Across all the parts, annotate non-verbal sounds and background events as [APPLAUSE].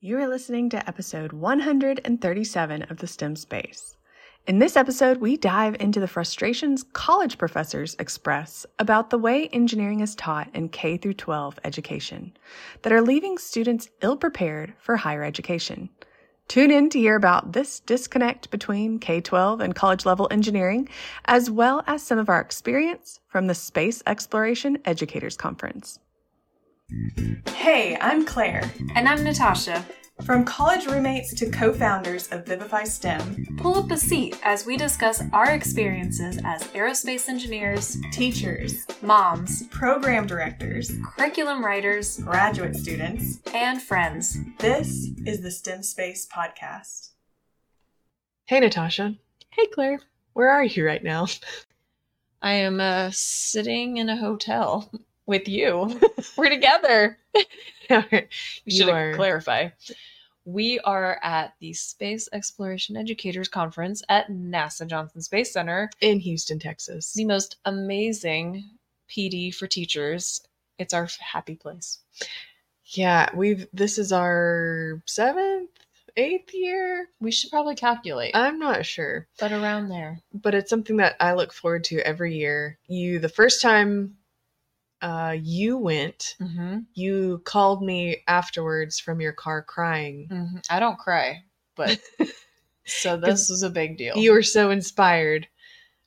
You are listening to episode 137 of The STEM Space. In this episode, we dive into the frustrations college professors express about the way engineering is taught in K through 12 education that are leaving students ill prepared for higher education. Tune in to hear about this disconnect between K 12 and college level engineering, as well as some of our experience from the Space Exploration Educators Conference. Hey, I'm Claire. And I'm Natasha. From college roommates to co founders of Vivify STEM, Pull up a seat as we discuss our experiences as aerospace engineers, teachers, moms, program directors, curriculum writers, graduate students, and friends. this is the STEM Space Podcast. Hey, Natasha. Hey, Claire. Where are you right now? I am uh, sitting in a hotel [LAUGHS] with you. [LAUGHS] We're together. [LAUGHS] you should are- clarify. We are at the Space Exploration Educators Conference at NASA Johnson Space Center, in Houston, Texas. the most amazing PD for teachers. It's our happy place. Yeah, we've. This is our seventh, eighth year. We should probably calculate, I'm not sure, but around there. but it's something that I look forward to every year. You, the first time uh, you went, Mm-hmm. you called me afterwards from your car crying. Mm-hmm. I don't cry, but [LAUGHS] so this was a big deal. You were so inspired.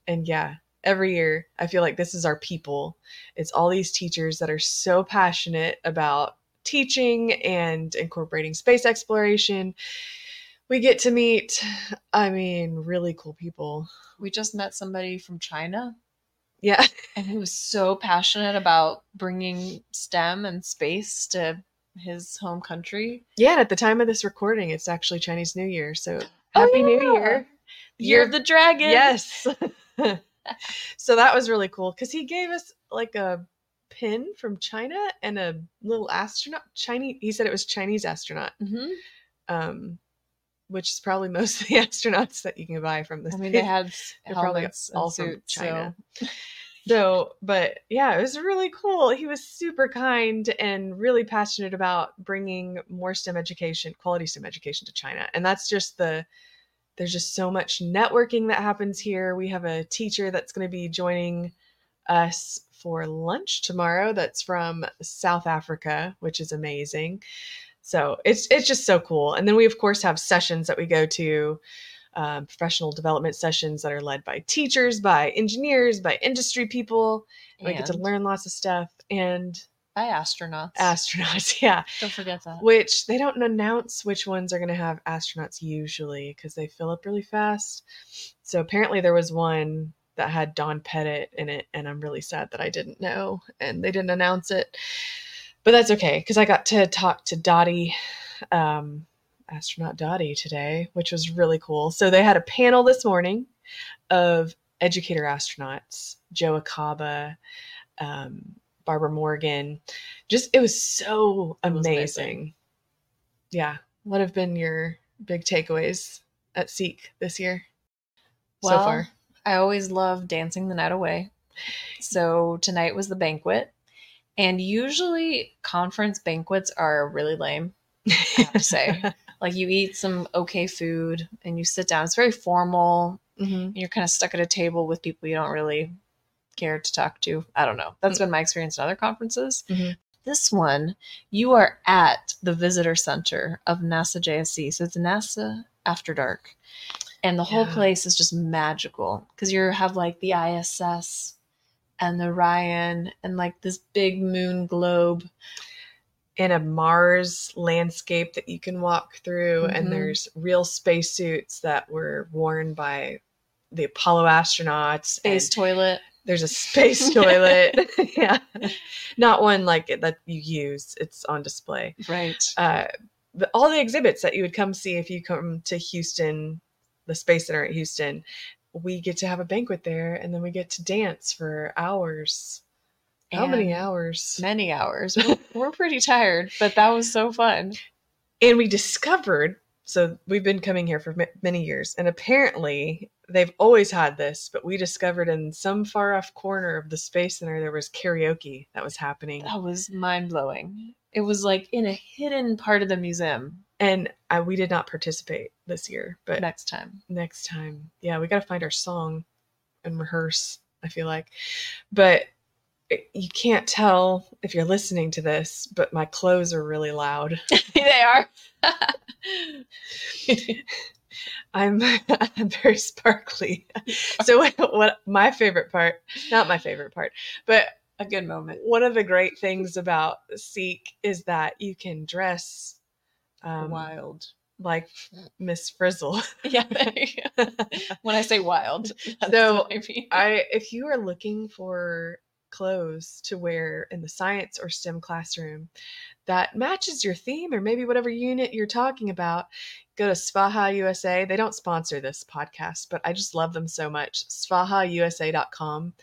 And yeah, every year I feel like this is our people. It's all these teachers that are so passionate about teaching and incorporating space exploration. We get to meet, I mean, really cool people. we just met somebody from China, Yeah. [LAUGHS] and he was so passionate about bringing STEM and space to his home country. Yeah. and At the time of this recording, it's actually Chinese New Year. So Oh, happy New yeah. Year. Year of the Dragon. Yes. [LAUGHS] [LAUGHS] so that was really cool because he gave us like a pin from China and a little astronaut Chinese. He said it was Chinese astronaut, hmm um, which is probably most of the [LAUGHS] astronauts that you can buy from this. I mean, they had [LAUGHS] probably helmets and all from China. [LAUGHS] so So, but yeah, it was really cool. He was super kind and really passionate about bringing more STEM education, quality STEM education to China. And that's just the, there's just so much networking that happens here. We have a teacher that's going to be joining us for lunch tomorrow that's from South Africa, which is amazing. So it's it's just so cool. And then we of course have sessions that we go to, um, professional development sessions that are led by teachers, by engineers, by industry people. And we get to learn lots of stuff and by astronauts. astronauts, [LAUGHS] yeah. Don't forget that. Which they don't announce which ones are going to have astronauts usually because they fill up really fast. So apparently there was one that had Don Pettit in it, and I'm really sad that I didn't know and they didn't announce it. But that's okay because I got to talk to Dottie, um, astronaut Dottie today, which was really cool. So they had a panel this morning of educator astronauts, Joe Acaba, um, Barbara Morgan. Just it was so It was amazing. amazing. Yeah. What have been your big takeaways at SEEC this year Well, so far? I always love dancing the night away. So tonight was the banquet. And usually conference banquets are really lame. I have to say. [LAUGHS] Like you eat some okay food and you sit down. It's very formal. Mhm. And you're kind of stuck at a table with people you don't really care to talk to. I don't know. That's been my experience in other conferences. Mhm. This one, you are at the visitor center of NASA JSC. So it's NASA After Dark. And the whole Yeah. place is just magical because you have like the ISS and the Orion and like this big moon globe. in a Mars landscape that you can walk through, Mhm. and there's real spacesuits that were worn by the Apollo astronauts. Space toilet. there's a space [LAUGHS] toilet. [LAUGHS] yeah, not one like it that you use. It's on display. Right. Uh, but all the exhibits that you would come see if you come to Houston, the Space Center at Houston, we get to have a banquet there, and then we get to dance for hours. How many hours? Many hours. We're, we're pretty tired, but that was so fun. and we discovered so we've been coming here for ma- many years and apparently they've always had this but we discovered in some far off corner of the space center there was karaoke that was happening That was mind blowing. It was like in a hidden part of the museum. And I, we did not participate this year, but Next time. next time, yeah, we got to find our song and rehearse. I feel like, but you can't tell if you're listening to this, but my clothes are really loud. [LAUGHS] they are. [LAUGHS] I'm I'm [LAUGHS] very sparkly. So what, what my favorite part, not my favorite part, but a good moment. one of the great things about SEEC is that you can dress um, wild. like Miss Frizzle. [LAUGHS] Yeah. there you go. [LAUGHS] when I say wild, [LAUGHS] So, I mean. I if you are looking for clothes to wear in the science or STEM classroom that matches your theme or maybe whatever unit you're talking about, go to Svaha USA. They don't sponsor this podcast, but I just love them so much. SvahaUSA.com.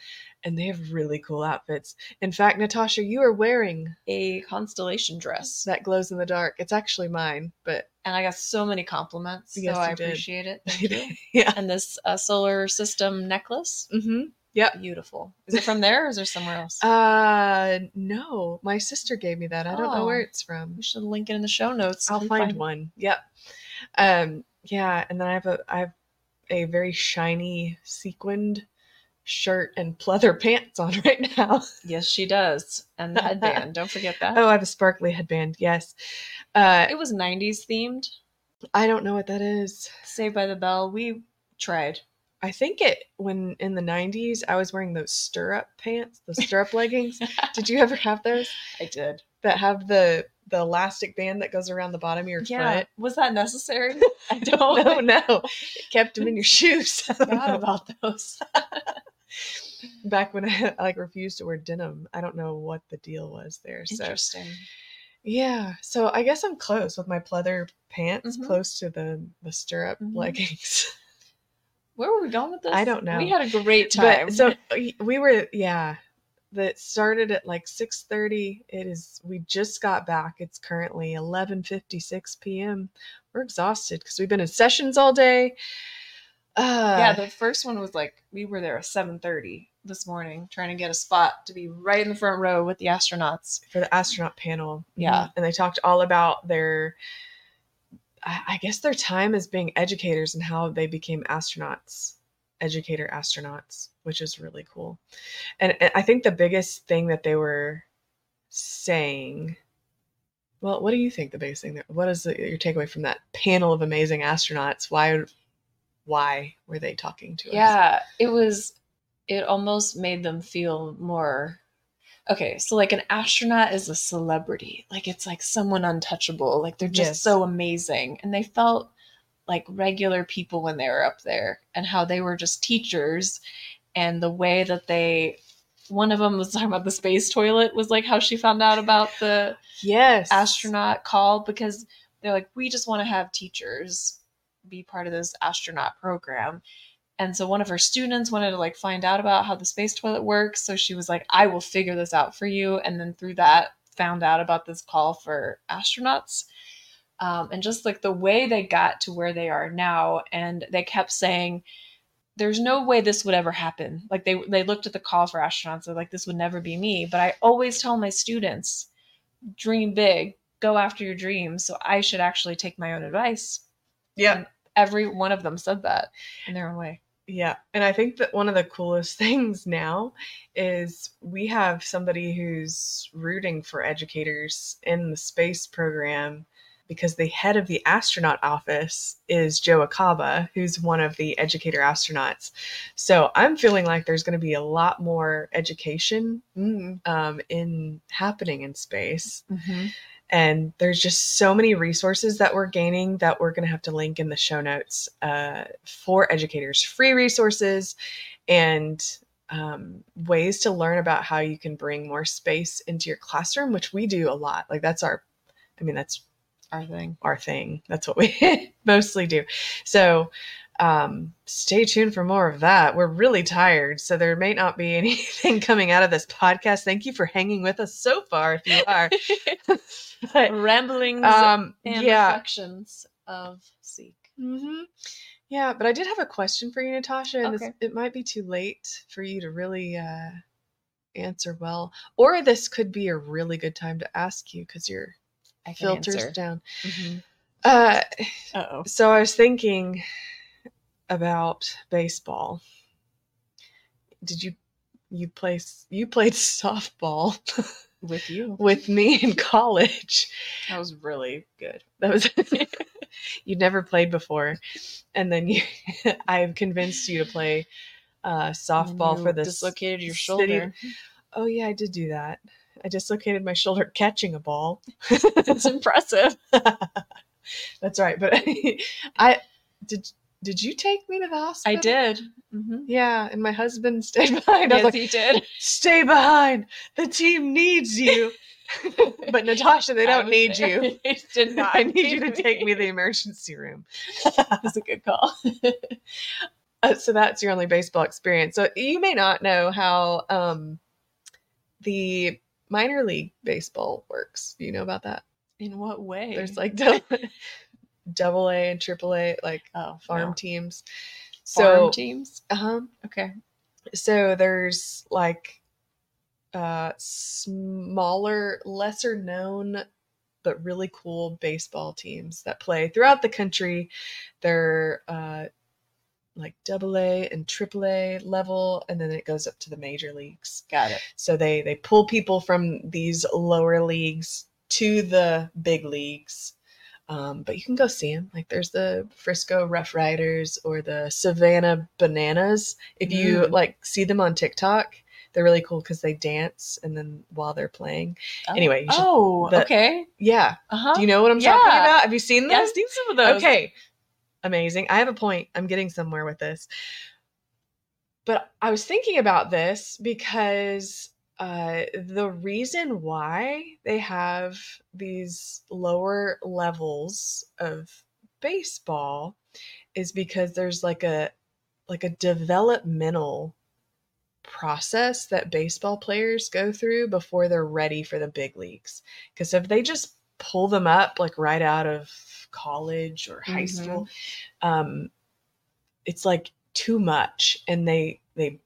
And they have really cool outfits. In fact, Natasha, you are wearing a constellation dress. that glows in the dark. It's actually mine, but and I got so many compliments. Yes, so I did. appreciate it. [LAUGHS] Thank you. [LAUGHS] yeah. and this uh, solar system necklace, Mm-hmm. beautiful. Is it from there or is there somewhere else? Uh, no, my sister gave me that. I don't know where Oh. it's from. we should link it in the show notes. I'll find it. one. Yep. Um, yeah, and then I have a I have a very shiny sequined shirt and pleather pants on [LAUGHS] right now. Yes, she does. And the headband. Don't forget that. [LAUGHS] Oh, I have a sparkly headband. Yes. Uh, It was 90s themed. I don't know what that is. Saved by the Bell. We tried. I think it when in the '90s I was wearing those stirrup pants, the stirrup leggings. [LAUGHS] Did you ever have those I did. that have the the elastic band that goes around the bottom of your Yeah. foot? Was that necessary? I don't know. no, it kept them in your shoes. I forgot about those. Back when [LAUGHS] I like refused to wear denim. I don't know what the deal was there. So Interesting. yeah, so I guess I'm close with my pleather pants, Mhm. close to the the stirrup Mhm. leggings. Where were we going with [LAUGHS] this? I don't know. We had a great time. but so we were yeah. That started at like six thirty. It is. We just got back. It's currently eleven fifty six p.m. We're exhausted because we've been in sessions all day. Uh, yeah, the first one was like we were there at seven thirty this morning, trying to get a spot to be right in the front row with the astronauts. for the astronaut panel. Yeah. And they talked all about their, I I guess, their time as being educators and how they became astronauts, educator astronauts, which is really cool. And, and I think the biggest thing that they were saying, well, what do you think the biggest thing that, what is the, your takeaway from that panel of amazing astronauts? Why, why were they talking to us? Yeah, it was. It almost made them feel more. Okay, so like an astronaut is a celebrity. Like it's like someone untouchable. Like they're just Yes. so amazing. And they felt like regular people when they were up there and how they were just teachers and the way that they one of them was talking about the space toilet was like how she found out about the Yes. astronaut call because they're like, we just want to have teachers be part of this astronaut program. And so one of her students wanted to like find out about how the space toilet works. So she was like, I will figure this out for you. And then through that, found out about this call for astronauts. Um, and just like the way they got to where they are now, and they kept saying, there's no way this would ever happen. Like they they looked at the call for astronauts, they're like, this would never be me. But I always tell my students, dream big, go after your dreams. So I should actually take my own advice. Yeah. Every one of them said that in their own way. Yeah. And I think that one of the coolest [LAUGHS] things now is we have somebody who's rooting for educators in the space program because the head of the astronaut office is Joe Acaba, who's one of the educator astronauts. So I'm feeling like there's going to be a lot more education um, in happening in space and there's just so many resources that we're gaining that we're going to have to link in the show notes uh, for educators. Free resources and um, ways to learn about how you can bring more space into your classroom which we do a lot. Like that's our i mean that's Our thing. our thing. That's what we [LAUGHS] mostly do. So um, stay tuned for more of that we're really tired so there may not be [LAUGHS] anything coming out of this podcast thank you for hanging with us so far if you are [LAUGHS] but Ramblings um and yeah reflections of SEEC. hmm yeah but i did have a question for you natasha and this, it might be too late for you to really uh answer well or this could be a really good time to ask you because your filters answer. down Mhm. Uh, Uh oh. so I was thinking about baseball. Did you you play you played [LAUGHS] softball With you. with me in college? That was really good. That was [LAUGHS] you'd never played before, and then you [LAUGHS] I've convinced you to play uh, softball for the dislocated your city- shoulder. Oh yeah, I did do that. I dislocated my shoulder catching a ball. it's impressive. That's right. But I did. Did you take me to the hospital? I did. Mm-hmm. Yeah, and my husband [LAUGHS] stayed behind. I was Yes, like, he did. "Stay behind. The team needs you." [LAUGHS] but Natasha, they don't need there. you. [LAUGHS] They did not. I need you to take me to the emergency room. That's a good call. Uh, so that's your only baseball experience. So you may not know how um, the minor league baseball works. Do you know about that? In what way? There's like double, A and triple A, like oh farm no. teams. farm teams. uh-huh. Okay. so there's like uh smaller, lesser known but really cool baseball teams that play throughout the country. They're uh like double A and triple A level and then it goes up to the major leagues. Got it. So they they pull people from these lower leagues to the big leagues. Um, but you can go see them. Like there's the Frisco Rough Riders or the Savannah Bananas. If you Mm. like see them on TikTok, they're really cool because they dance and then while they're playing. Oh. Anyway, should- oh, the- okay. Yeah. Uh huh. Do you know what I'm talking about? Have you seen Yeah, I've seen some of those. Okay. Amazing. I have a point. I'm getting somewhere with this. But I was thinking about this because uh, the reason why they have these lower levels of baseball is because there's like a like a developmental process that baseball players go through before they're ready for the big leagues. Because if they just pull them up like right out of college or high Mhm. school, um, it's like too much, and they they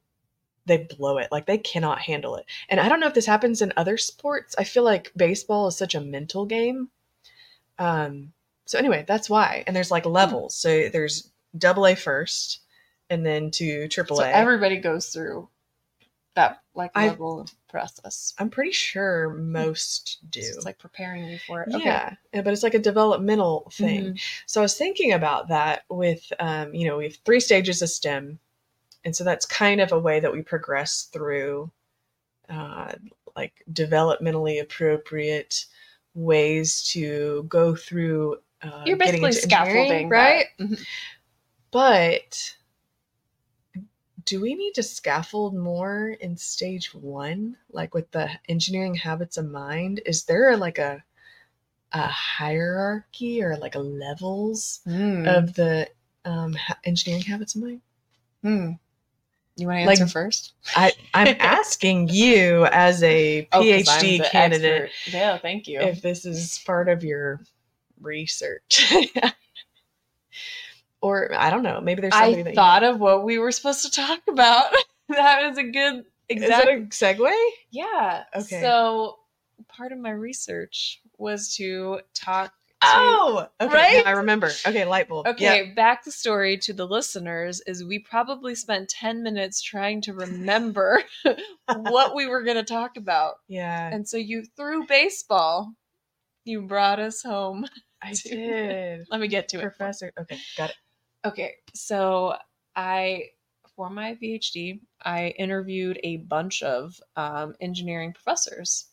they blow it like they cannot handle it. And I don't know if this happens in other sports. I feel like baseball is such a mental game. Um, so anyway, that's why. And there's like levels. So there's double A first, and then to triple So A. everybody goes through that like level of process. I'm pretty sure most do. So it's like preparing you for it. Okay. Yeah, but it's like a developmental thing. Mhm. So I was thinking about that with, um, you know, we have three stages of STEM, and so that's kind of a way that we progress through, uh, like developmentally appropriate ways to go through. Uh, You're getting basically scaffolding, right? that. Mhm. But do we need to scaffold more in stage one, like with the engineering habits of mind? Is there like a a hierarchy or like a levels Mm. of the um, ha- engineering habits of mind? Mm. You want to Like- answer first? I I'm [LAUGHS] asking you as a Oh, PhD the candidate expert. Yeah, thank you. if this is part of your research. [LAUGHS] or I don't know, maybe there's somebody I that thought of what we were supposed to talk about. [LAUGHS] that was a good you, exact. Is that a segue? yeah. Okay. So part of my research was to talk. Oh, okay. Right? I remember. Okay, light bulb. Okay, back the story to the listeners is we probably spent 10 minutes trying to remember [LAUGHS] what we were going to talk about. Yeah, And so you threw baseball. You brought us home. I to- did. [LAUGHS] Let me get to it. Professor. Okay, got it. Okay, so I, for my PhD, I interviewed a bunch of um, engineering professors.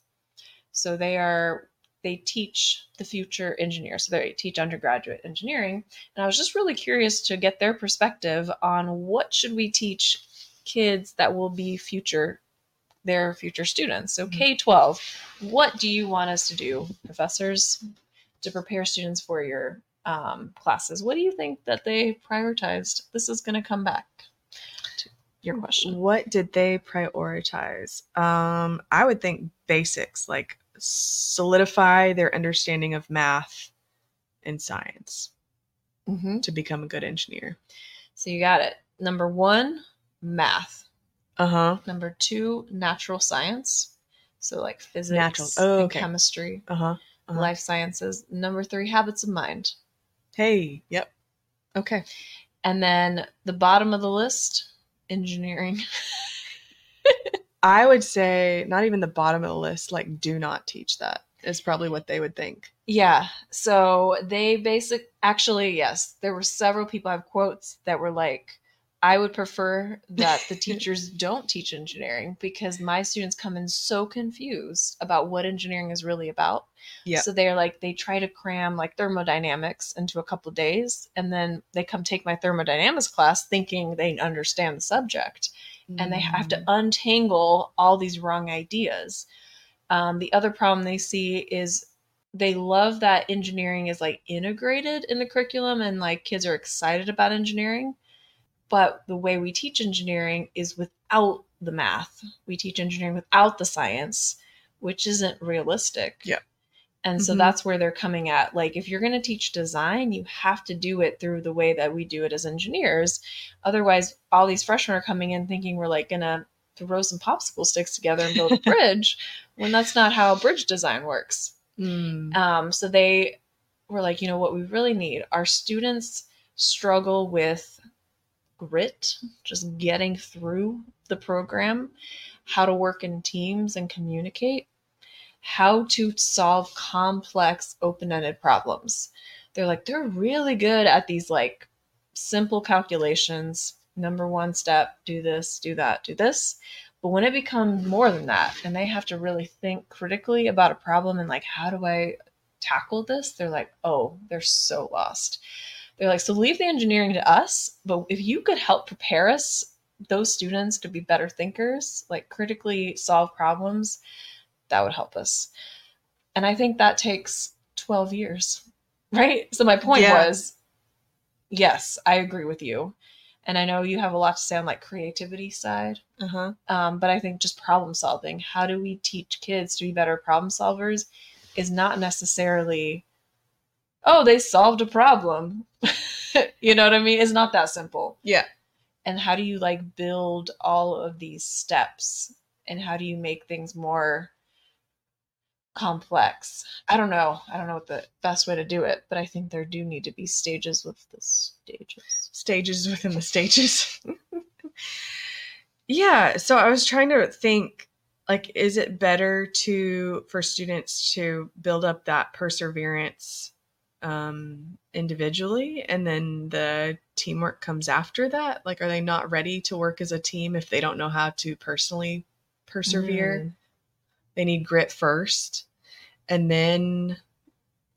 So they are they teach the future engineers. So they teach undergraduate engineering, and I was just really curious to get their perspective on what should we teach kids that will be future their future students. So Mhm. K twelve, what do you want us to do, professors, to prepare students for your um, classes. What do you think that they prioritized? This is going to come back to your question. What did they prioritize? Um, I would think basics, like solidify their understanding of math and science Mm-hmm. to become a good engineer. So you got it. Number one, math. Uh huh. Number two, natural science. So like physics, Natural. Oh, and okay. chemistry, Uh huh. Uh-huh. life sciences. Number three, habits of mind. Hey, yep. Okay. And then the bottom of the list, engineering. [LAUGHS] I would say not even the bottom of the list, like do not teach that is probably what they would think. Yeah. So they basic actually, yes, there were several people I have quotes that were like, I would prefer that the [LAUGHS] teachers don't teach engineering because my students come in so confused about what engineering is really about. Yeah. So they're like they try to cram like thermodynamics into a couple days and then they come take my thermodynamics class thinking they understand the subject and they have to Mm. untangle all these wrong ideas. Um, the other problem they see is they love that engineering is like integrated in the curriculum and like kids are excited about engineering. But the way we teach engineering is without the math. We teach engineering without the science, which isn't realistic. Yeah. And so Mhm. that's where they're coming at. Like, if you're going to teach design, you have to do it through the way that we do it as engineers. Otherwise, all these freshmen are coming in thinking we're like going to throw some popsicle sticks together and build a [LAUGHS] bridge when that's not how bridge design works. Mm. Um, so they were like, you know what we really need? Our students struggle with grit, just getting through the program, how to work in teams and communicate, how to solve complex open ended problems. They're like, they're really good at these like simple calculations. Number one step, do this, do that, do this. But when it becomes more than that, and they have to really think critically about a problem and like, how do I tackle this? They're like, oh, they're so lost. They're like, so leave the engineering to us, but if you could help prepare us, those students, to be better thinkers, like critically solve problems, that would help us. And I think that takes 12 years, right? So my point Yeah. was yes, I agree with you. And I know you have a lot to say on like creativity side. Uh-huh. Um, but I think just problem solving, how do we teach kids to be better problem solvers is not necessarily, oh, they solved a problem. [LAUGHS] you know what I mean? It's not that simple. Yeah. And how do you like build all of these steps and how do you make things more complex? I don't know. I don't know what the best way to do it, but I think there do need to be stages with the stages. Stages within the stages. [LAUGHS] yeah. So I was trying to think like is it better to for students to build up that perseverance um individually and then the teamwork comes after that like are they not ready to work as a team if they don't know how to personally persevere Mm. They need grit first and then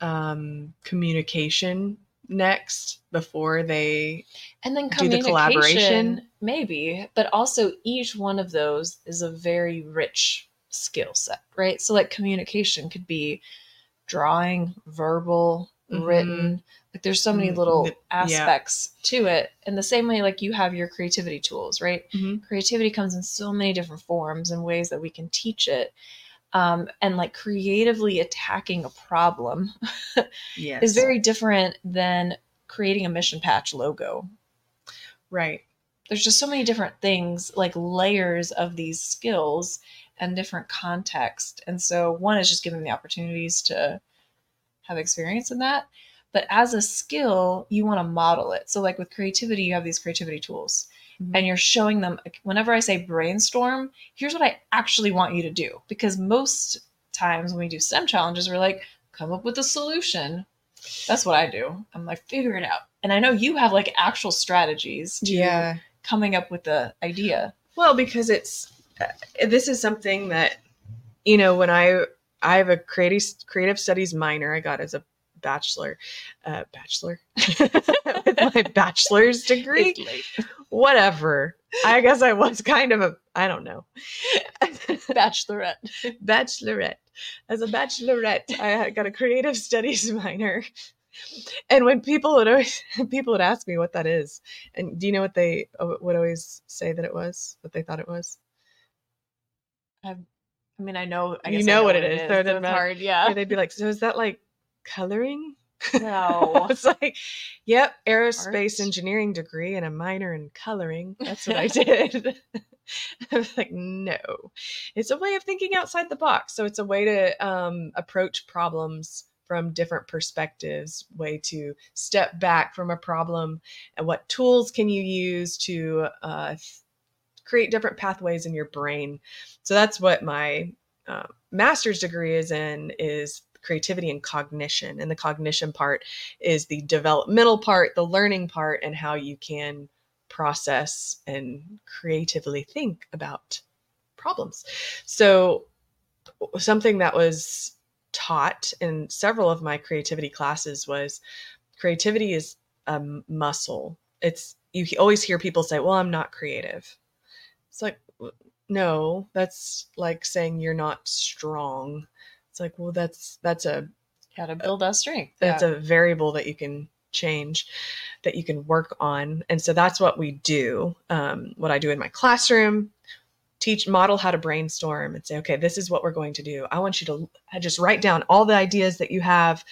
um communication next before they and then do the communication collaboration. maybe but also each one of those is a very rich skill set right so like communication could be drawing verbal Mhm. written like there's so many Mm, little th- yeah. aspects to it in the same way like you have your creativity tools right Mhm. creativity comes in so many different forms and ways that we can teach it um, and like creatively attacking a problem [LAUGHS] yes. is very different than creating a mission patch logo. Right. There's just so many different things like layers of these skills and different context. And so one is just giving the opportunities to have experience in that. But as a skill you want to model it. So like with creativity you have these creativity tools Mhm. and you're showing them whenever i say brainstorm here's what i actually want you to do. Because most times when we do stem challenges we're like come up with a solution. That's what i do. I'm like figure it out. And i know you have like actual strategies to yeah. coming up with the idea. Well, because it's uh, this is something that you know when I I have a creative creative studies minor I got as a bachelor uh, bachelor? [LAUGHS] With my [LAUGHS] bachelor's degree. Whatever. I guess I was kind of a I don't know Bachelorette. [LAUGHS] bachelorette. As a bachelorette, I got a creative studies [LAUGHS] minor. And when people would always [LAUGHS] people would ask me what that is, and do you know what they uh, would always say that it was? What they thought it was? I mean, I know. I You guess I know what it is, it so it's hard. Yeah, Yeah. they'd be like, "So is that like coloring?" [LAUGHS] No. it's like, "Yep, aerospace engineering degree and a minor in coloring." That's what I [LAUGHS] did. [LAUGHS] I was like, "No, it's a way of thinking outside the box. So it's a way to um, approach problems from different perspectives, way to step back from a problem, and what tools can you use to uh, create different pathways in your brain. So that's what my uh, master's degree is in is creativity and cognition and the cognition part is the developmental part the learning part and how you can process and creatively think about problems. So something that was taught in several of my creativity classes was creativity is a muscle. It's you always hear people say well i'm not creative. It's like no that's like saying you're not strong it's like well that's that's a how to build that strength that's yeah. a variable that you can change that you can work on. And so that's what we do um, what i do in my classroom teach model how to brainstorm and say okay this is what we're going to do. I want you to just write down all the ideas that you have.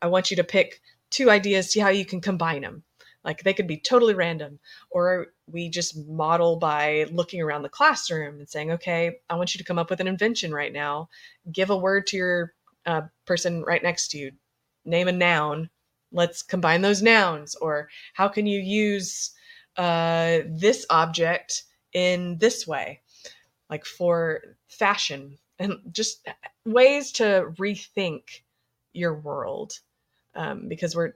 I want you to pick two ideas see how you can combine them like they could be totally random or we just model by looking around the classroom and saying okay i want you to come up with an invention right now. Give a word to your uh, person right next to you. Name a noun. Let's combine those nouns. Or how can you use uh, this object in this way? Like for fashion and just ways to rethink your world um, because we're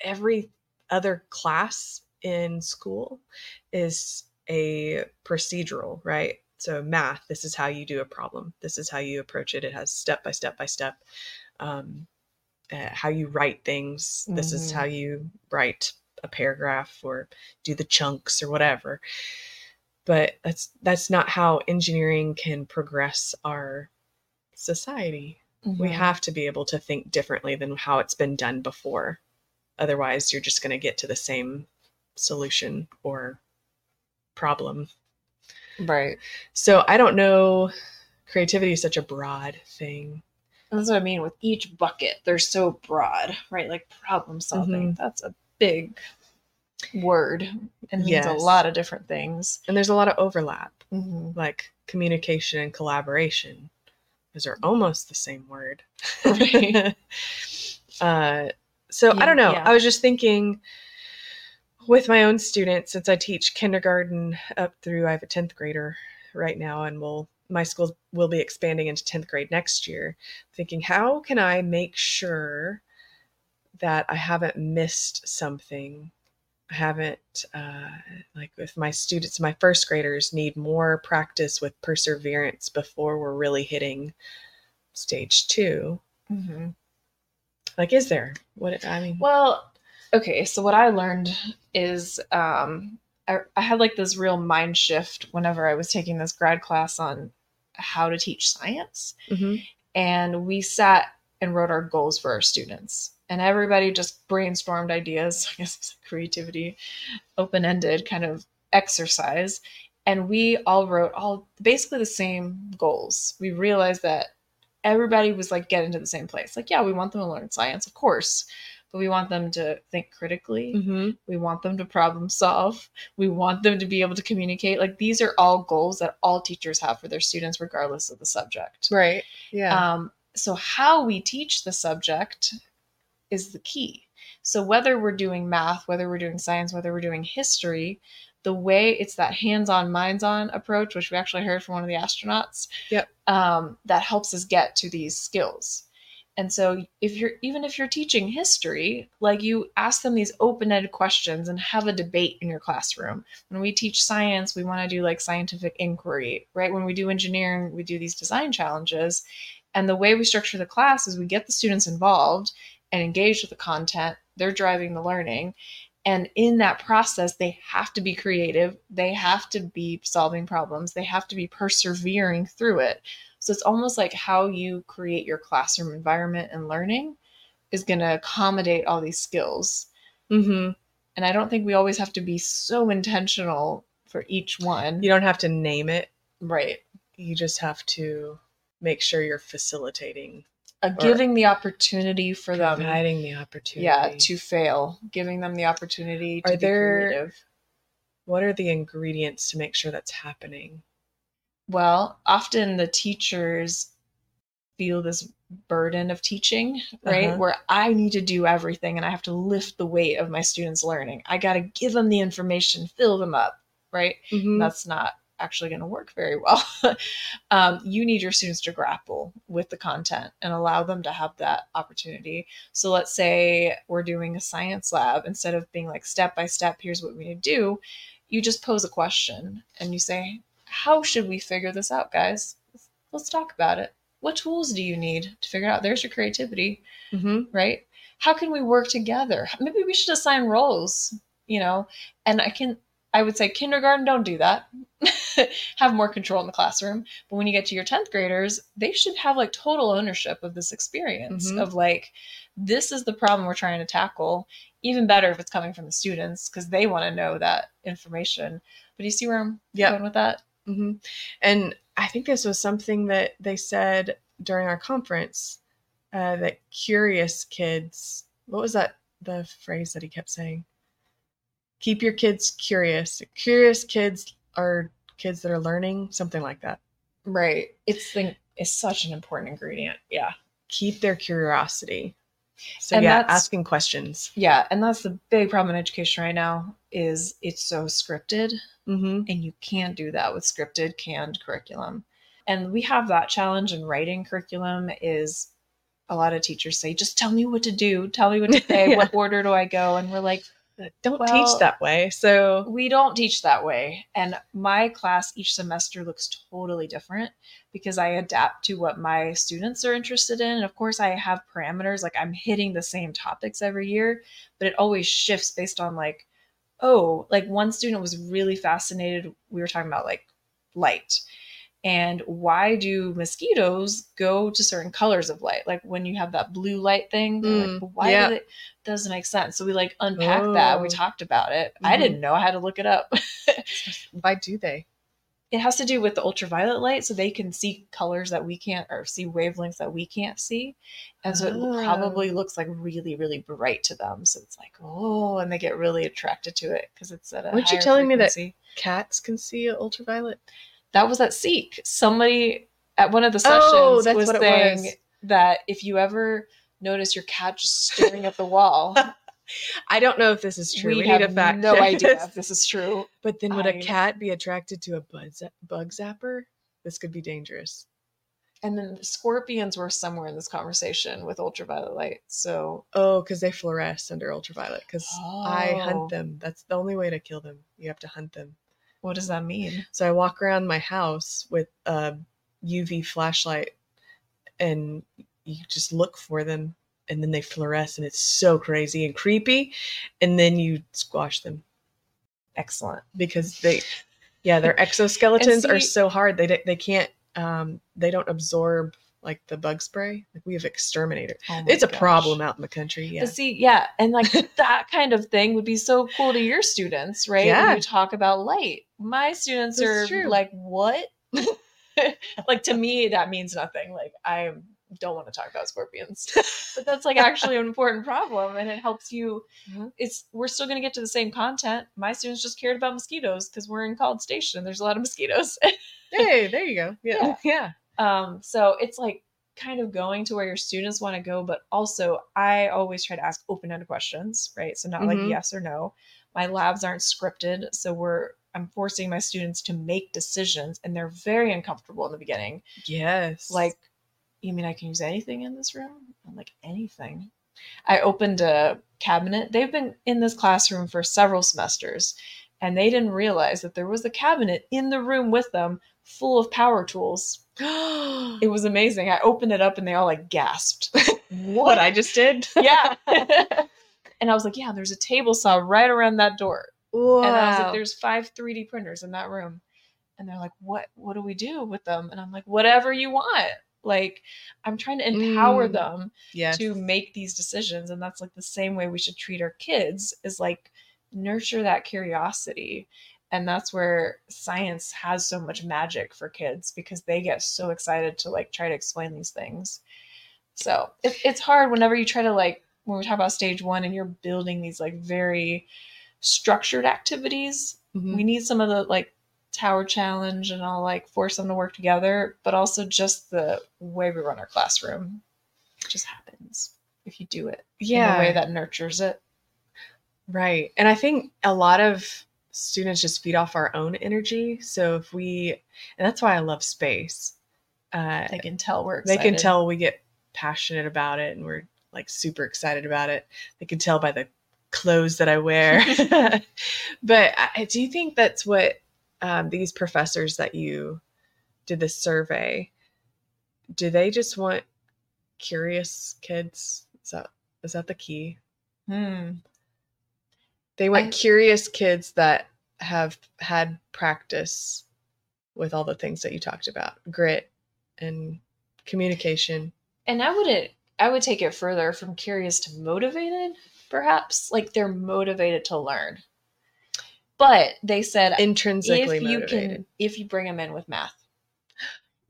every other class in school is a procedural, right? So math, this is how you do a problem. This is how you approach it. It has step by step by step. Um, uh, how you write things. This mm-hmm. is how you write a paragraph or do the chunks or whatever. But that's that's not how engineering can progress our society. Mm-hmm. We have to be able to think differently than how it's been done before. Otherwise, you're just going to get to the same solution or problem. Right. So I don't know. Creativity is such a broad thing. That's what I mean with each bucket. They're so broad, right? Like problem solving. Mm-hmm. That's a big word and means yes. a lot of different things. And there's a lot of overlap, mm-hmm. like communication and collaboration. Those are almost the same word. Right. [LAUGHS] uh, so yeah, I don't know. Yeah. I was just thinking with my own students, since I teach kindergarten up through, I have a 10th grader right now, and we'll my school will be expanding into 10th grade next year thinking how can i make sure that i haven't missed something i haven't uh, like if my students my first graders need more practice with perseverance before we're really hitting stage 2 mm-hmm. Like, is there? What I mean? Well, okay. So what I learned is um, I, I had like this real mind shift whenever I was taking this grad class on how to teach science, mm-hmm. and we sat and wrote our goals for our students. And everybody just brainstormed ideas. [LAUGHS] I guess it's a creativity, open ended kind of exercise. And we all wrote all basically the same goals. We realized that everybody was like getting to the same place. Like, yeah, we want them to learn science, of course, but we want them to think critically. Mm-hmm. We want them to problem solve. We want them to be able to communicate. Like, these are all goals that all teachers have for their students, regardless of the subject. Right. Yeah. Um, so, how we teach the subject is the key. So, whether we're doing math, whether we're doing science, whether we're doing history, the way it's that hands-on minds-on approach which we actually heard from one of the astronauts yep. um, that helps us get to these skills. And so if you're even if you're teaching history like you ask them these open-ended questions and have a debate in your classroom. When we teach science we want to do like scientific inquiry right? When we do engineering we do these design challenges. And the way we structure the class is we get the students involved and engaged with the content. They're driving the learning and in that process, they have to be creative. They have to be solving problems. They have to be persevering through it. So it's almost like how you create your classroom environment and learning is going to accommodate all these skills. Mm-hmm. And I don't think we always have to be so intentional for each one. You don't have to name it. Right. You just have to make sure you're facilitating uh, giving the opportunity for them providing the opportunity yeah to fail giving them the opportunity to are be there, creative what are the ingredients to make sure that's happening well often the teachers feel this burden of teaching, right? Uh-huh. Where I need to do everything and I have to lift the weight of my students' learning. I got to give them the information, fill them up, right? Mhm. That's not actually going to work very well. [LAUGHS] um, you need your students to grapple with the content and allow them to have that opportunity. So let's say we're doing a science lab, instead of being like step by step, here's what we need to do, you just pose a question and you say, How should we figure this out, guys? Let's talk about it. What tools do you need to figure it out? There's your creativity Mhm. right? How can we work together? Maybe we should assign roles, you know? And I can, I would say kindergarten, don't do that. [LAUGHS] have more control in the classroom. But when you get to your 10th graders, they should have like total ownership of this experience Mhm. of like, this is the problem we're trying to tackle. Even better if it's coming from the students because they want to know that information. But you see where I'm Yep. going with that? hmm And I think this was something that they said during our conference uh, that curious kids, what was that, the phrase that he kept saying? Keep your kids curious. Curious kids are kids that are learning, something like that. Right. It's the, it's such an important ingredient. Yeah. Keep their curiosity. So, And yeah, asking questions. Yeah, and that's the big problem in education right now is it's so scripted Mm-hmm. and you can't do that with scripted canned curriculum. And we have that challenge in writing curriculum is a lot of teachers say just tell me what to do, tell me what to say, [LAUGHS] Yeah. what order do I go? And we're like Don't Well- teach that way. So, we don't teach that way. And my class each semester looks totally different because I adapt to what my students are interested in. And of course, I have parameters, like I'm hitting the same topics every year, but it always shifts based on like, oh, like one student was really fascinated. We were talking about like light. And why do mosquitoes go to certain colors of light? Like when you have that blue light thing, they're like, Mm, why yeah. does it doesn't make sense? So we like unpacked that. We Oh. talked about it. I Mhm. didn't know. I had to look it up. [LAUGHS] why do they? it has to do with the ultraviolet light, so they can see colors that we can't, or see wavelengths that we can't see, and so it Oh. probably looks like really, really bright to them. So it's like, oh, and they get really attracted to it because it's at a. Weren't you telling me that- Cats can see ultraviolet? That was at SEEC? Somebody at one of the oh, sessions Oh, was saying was. that if you ever notice your cat just staring at the wall, [LAUGHS] I don't know if this is true. we, We, have need a fact. no idea if this is true. But then would a I- cat be attracted to a bug, bug zapper? This could be dangerous. And then the scorpions were somewhere in this conversation with ultraviolet light. So Oh, because they fluoresce under ultraviolet. Because I Oh. hunt them. That's the only way to kill them. You have to hunt them. What does that mean? So I walk around my house with a UV flashlight, and you just look for them, and then they fluoresce, and it's so crazy and creepy. And then you squash them Excellent. because they, yeah, their [LAUGHS] exoskeletons are so hard. They they can't um they don't absorb like the bug spray. Like we have exterminator. Oh It's a gosh. problem out in the country. Yeah. But see, yeah, and like [LAUGHS] that kind of thing would be so cool to your students, right? Yeah. When you talk about light. My students That's are true. like, what? [LAUGHS] [LAUGHS] like to me, that means nothing. Like I don't want to talk about scorpions. but that's like actually an important problem and it helps you Mhm. it's we're still going to get to the same content my students just cared about mosquitoes because we're in college station there's a lot of mosquitoes hey, there you go. Yeah. Yeah. Um, so it's like kind of going to where your students want to go, but also I always try to ask open-ended questions, right? So not Mhm. like yes or no. My labs aren't scripted, so we're I'm forcing my students to make decisions and they're very uncomfortable in the beginning. Yes. Like, you mean I can use anything in this room? I'm like anything. I opened a cabinet. They've been in this classroom for several semesters and they didn't realize that there was a cabinet in the room with them full of power tools. [GASPS] It was amazing. I opened it up and they all like gasped. [LAUGHS] what I just did. yeah. [LAUGHS] and I was like, yeah, there's a table saw right around that door. Wow. And I was like, there's five 3D printers in that room. And they're like, what what do we do with them? And I'm like, whatever you want. Like I'm trying to empower Mm. them yes. to make these decisions. And that's like the same way we should treat our kids is like nurture that curiosity. And that's where science has so much magic for kids because they get so excited to like try to explain these things. So it, it's hard whenever you try to like when we talk about stage one and you're building these like very structured activities. Mhm. We need some of the like tower challenge and I'll like force them to work together, but also just the way we run our classroom. It just happens if you do it in Yeah. a way that nurtures it. Right. And I think a lot of students just feed off our own energy. So if we, and that's why I love space. Uh, They can tell we're they can tell we get passionate about it and we're like super excited about it. They can tell by the clothes that I wear. [LAUGHS] [LAUGHS] but I, do you think that's what um, these professors that you did the survey, do they just want curious kids? Is that, is that the key? Hmm. They want I- curious kids that have had practice with all the things that you talked about grit and communication. And I would I would take it further from curious to motivated, perhaps. Like they're motivated to learn. But they said Intrinsically if you motivated. can if you bring them in with math.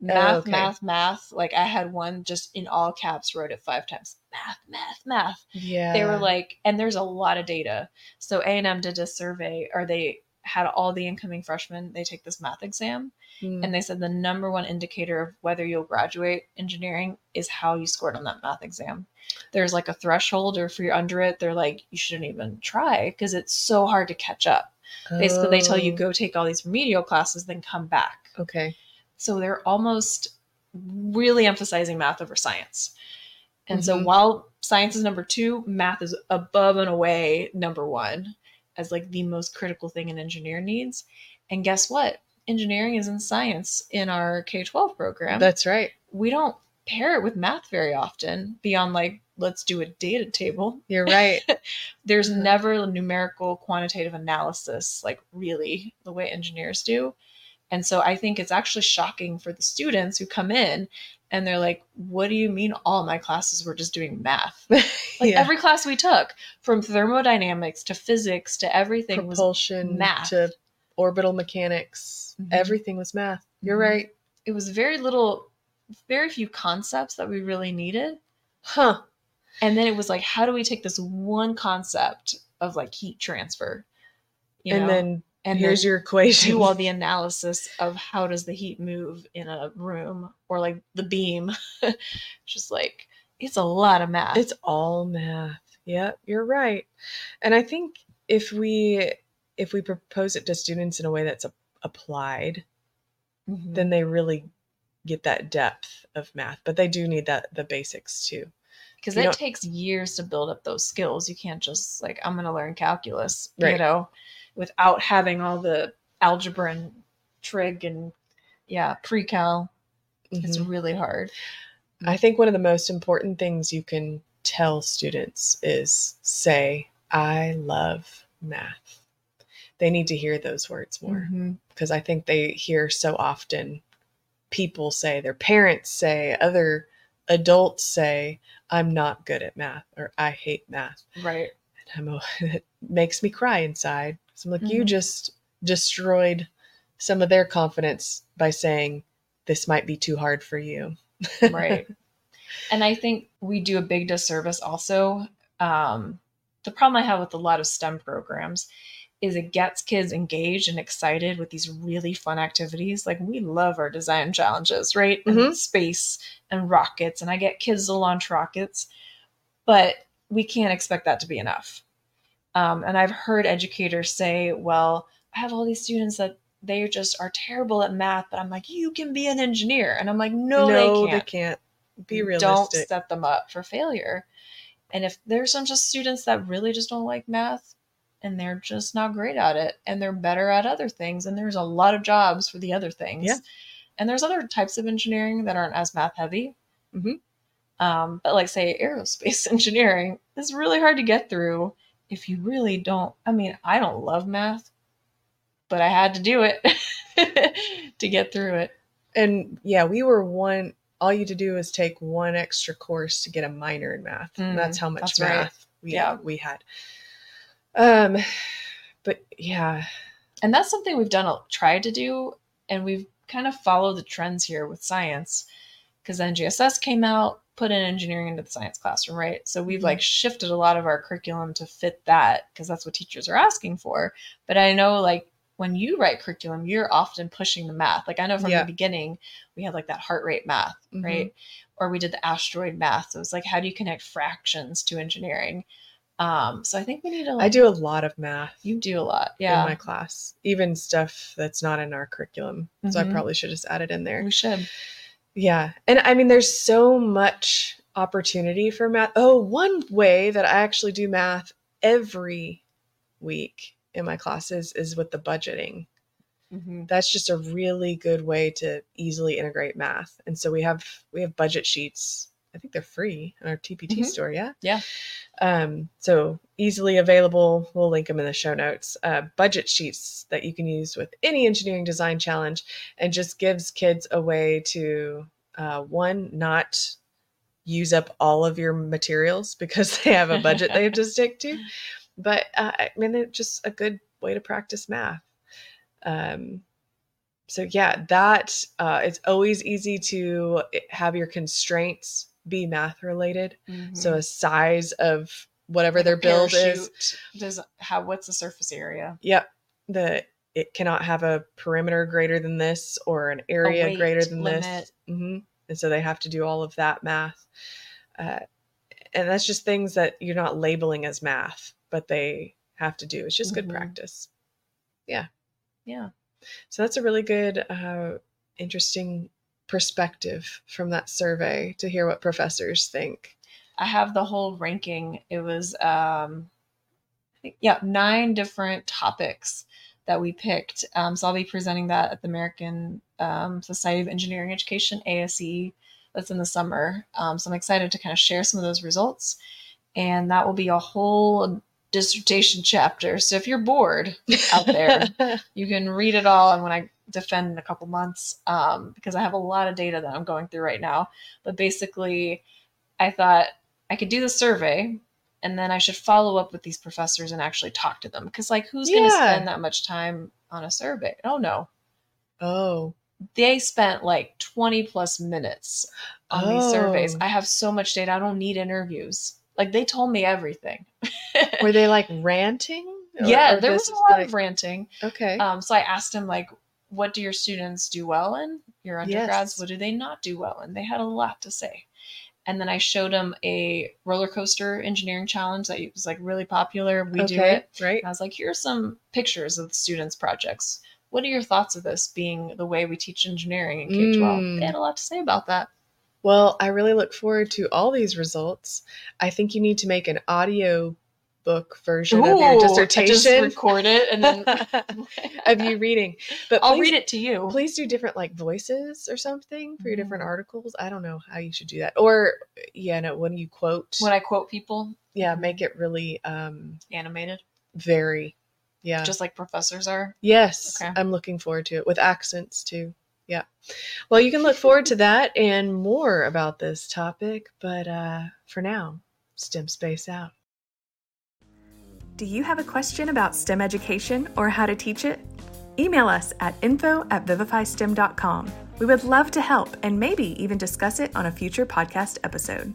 Oh, math, okay. math, math. Like I had one just in all caps wrote it five times. Math, math, math. Yeah. They were like, and there's a lot of data. So A and M did a survey, or they had all the incoming freshmen. They take this math exam, Mm. and they said the number one indicator of whether you'll graduate engineering is how you scored on that math exam. There's like a threshold, or if you're under it, they're like, you shouldn't even try because it's so hard to catch up. Basically, they tell you Oh, go take all these remedial classes, then come back. Okay. So they're almost really emphasizing math over science. And so Mhm. while science is number two, math is above and away number one as like the most critical thing an engineer needs. And guess what? Engineering is in science in our K 12 program. That's right. we don't pair it with math very often beyond like, let's do a data table. You're right. [LAUGHS] There's Mhm. never numerical quantitative analysis, like really the way engineers do. And so I think it's actually shocking for the students who come in and they're like, what do you mean all my classes were just doing math? [LAUGHS] Like yeah. every class we took, from thermodynamics to physics to everything propulsion math. to orbital mechanics. Mhm. Everything was math. You're Mhm. right. it was very little very few concepts that we really needed. Huh. And then it was like, how do we take this one concept of like heat transfer? You and know, then and here's your equation. do all the analysis of how does the heat move in a room or like the beam. [LAUGHS] Just like it's a lot of math. It's all math. Yep, you're right. And I think if we if we propose it to students in a way that's a, applied, Mhm. then they really get that depth of math. But they do need that the basics too. because it takes years to build up those skills. You can't just like I'm going to learn calculus, you know, without having all the algebra and trig and yeah, pre-cal. It's Mhm. really hard. I think one of the most important things you can tell students is say, I love math. They need to hear those words more because I think they hear so often people say, their parents say, other adults say, I'm not good at math or I hate math. Right. And I'm, [LAUGHS] it makes me cry inside. So I'm like, you Mhm. just destroyed some of their confidence by saying, this might be too hard for you. right [LAUGHS] and i think we do a big disservice also um, the problem i have with a lot of stem programs is it gets kids engaged and excited with these really fun activities like we love our design challenges right and Mhm. space and rockets and i get kids to launch rockets but we can't expect that to be enough um, and i've heard educators say well i have all these students that they just are terrible at math but i'm like you can be an engineer and i'm like no, they can't They can't. Be realistic. don't set them up for failure. And if there's some just students that really just don't like math and they're just not great at it and they're better at other things, and there's a lot of jobs for the other things. Yeah. And there's other types of engineering that aren't as math heavy. Mhm. Um, but like say aerospace [LAUGHS] engineering is really hard to get through if you really don't. I mean, I don't love math, but I had to do it [LAUGHS] to get through it. and yeah, we were one. All you had to do is take one extra course to get a minor in math. and that's Mm, how much that's right. math we Yeah. we had. Um, but yeah, and that's something we've done a, tried to do and we've kind of followed the trends here with science because NGSS came out put in engineering into the science classroom right so we've Mhm. like shifted a lot of our curriculum to fit that because that's what teachers are asking for but i know like when you write curriculum, you're often pushing the math. Like I know from Yeah. the beginning, we had like that heart rate math, Mhm. right? Or we did the asteroid math. So it's like, how do you connect fractions to engineering? Um, so I think we need to. Like, I do a lot of math You do a lot, yeah. in my class, even stuff that's not in our curriculum. So I Mhm. probably should just add it in there. we should. Yeah. And I mean, there's so much opportunity for math. Oh, one way that I actually do math every week in my classes is with the budgeting. Mhm. That's just a really good way to easily integrate math. And so we have we have budget sheets. I think they're free on our TPT Mhm. store. Yeah. Yeah. Um, so easily available. We'll link them in the show notes. Uh, budget sheets that you can use with any engineering design challenge, and just gives kids a way to uh, one not use up all of your materials [LAUGHS] because they have a budget they have to stick to. But uh, I mean, it's just a good way to practice math. Um, so yeah, that uh, it's always easy to eh, have your constraints be math related. So Mhm. a size of whatever Like their build is. Does have What's the surface area? Yep. The it cannot have a perimeter greater than this or an area greater than limit. this. hmm And so they have to do all of that math. Uh, and that's just things that you're not labeling as math, but they have to do. It's just good Mhm. practice. Yeah. Yeah. So that's a really good, uh, interesting perspective from that survey to hear what professors think. I have the whole ranking. It was um think yeah, nine different topics that we picked. Um, so I'll be presenting that at the American um, Society of Engineering Education, ASE, that's in the summer. Um, so I'm excited to kind of share some of those results. And that will be a whole dissertation chapter. So if you're bored out there, [LAUGHS] you can read it all and when i defend in a couple months um, because i have a lot of data that i'm going through right now. But basically i thought i could do the survey and then i should follow up with these professors and actually talk to them. Because like who's going to spend that much time on a survey? Oh no oh, they spent like 20 plus minutes on these surveys. Oh. i have so much data i don't need interviews. Like they told me everything. Were they [LAUGHS] like ranting? Or- yeah or there was a lot like- of ranting. Okay. Um, so I asked him like, what do your students do well in? Your undergrads, Yes. what do they not do well in? They had a lot to say. And then I showed them a roller coaster engineering challenge that was like really popular. We do it. Right. And I was like, here's some pictures of the students' projects. What are your thoughts of this being the way we teach engineering in K 12? Mm. They had a lot to say about that. Well, I really look forward to all these results. I think you need to make an audio book version of your dissertation Just record it and then [LAUGHS] of you reading. But I'll please- read it to you. Please do different like voices or something for your different Mhm. articles. I don't know how you should do that. Or yeah, no, when you quote, When I quote people, yeah, make it really um animated, very yeah. just like professors are. Yes, Okay. I'm looking forward to it with accents too. Yeah. Well, you can look forward to that and more about this topic, but uh, for now, STEM space out. Do you have a question about STEM education or how to teach it? Email us at info at vivifystem.com. We would love to help and maybe even discuss it on a future podcast episode.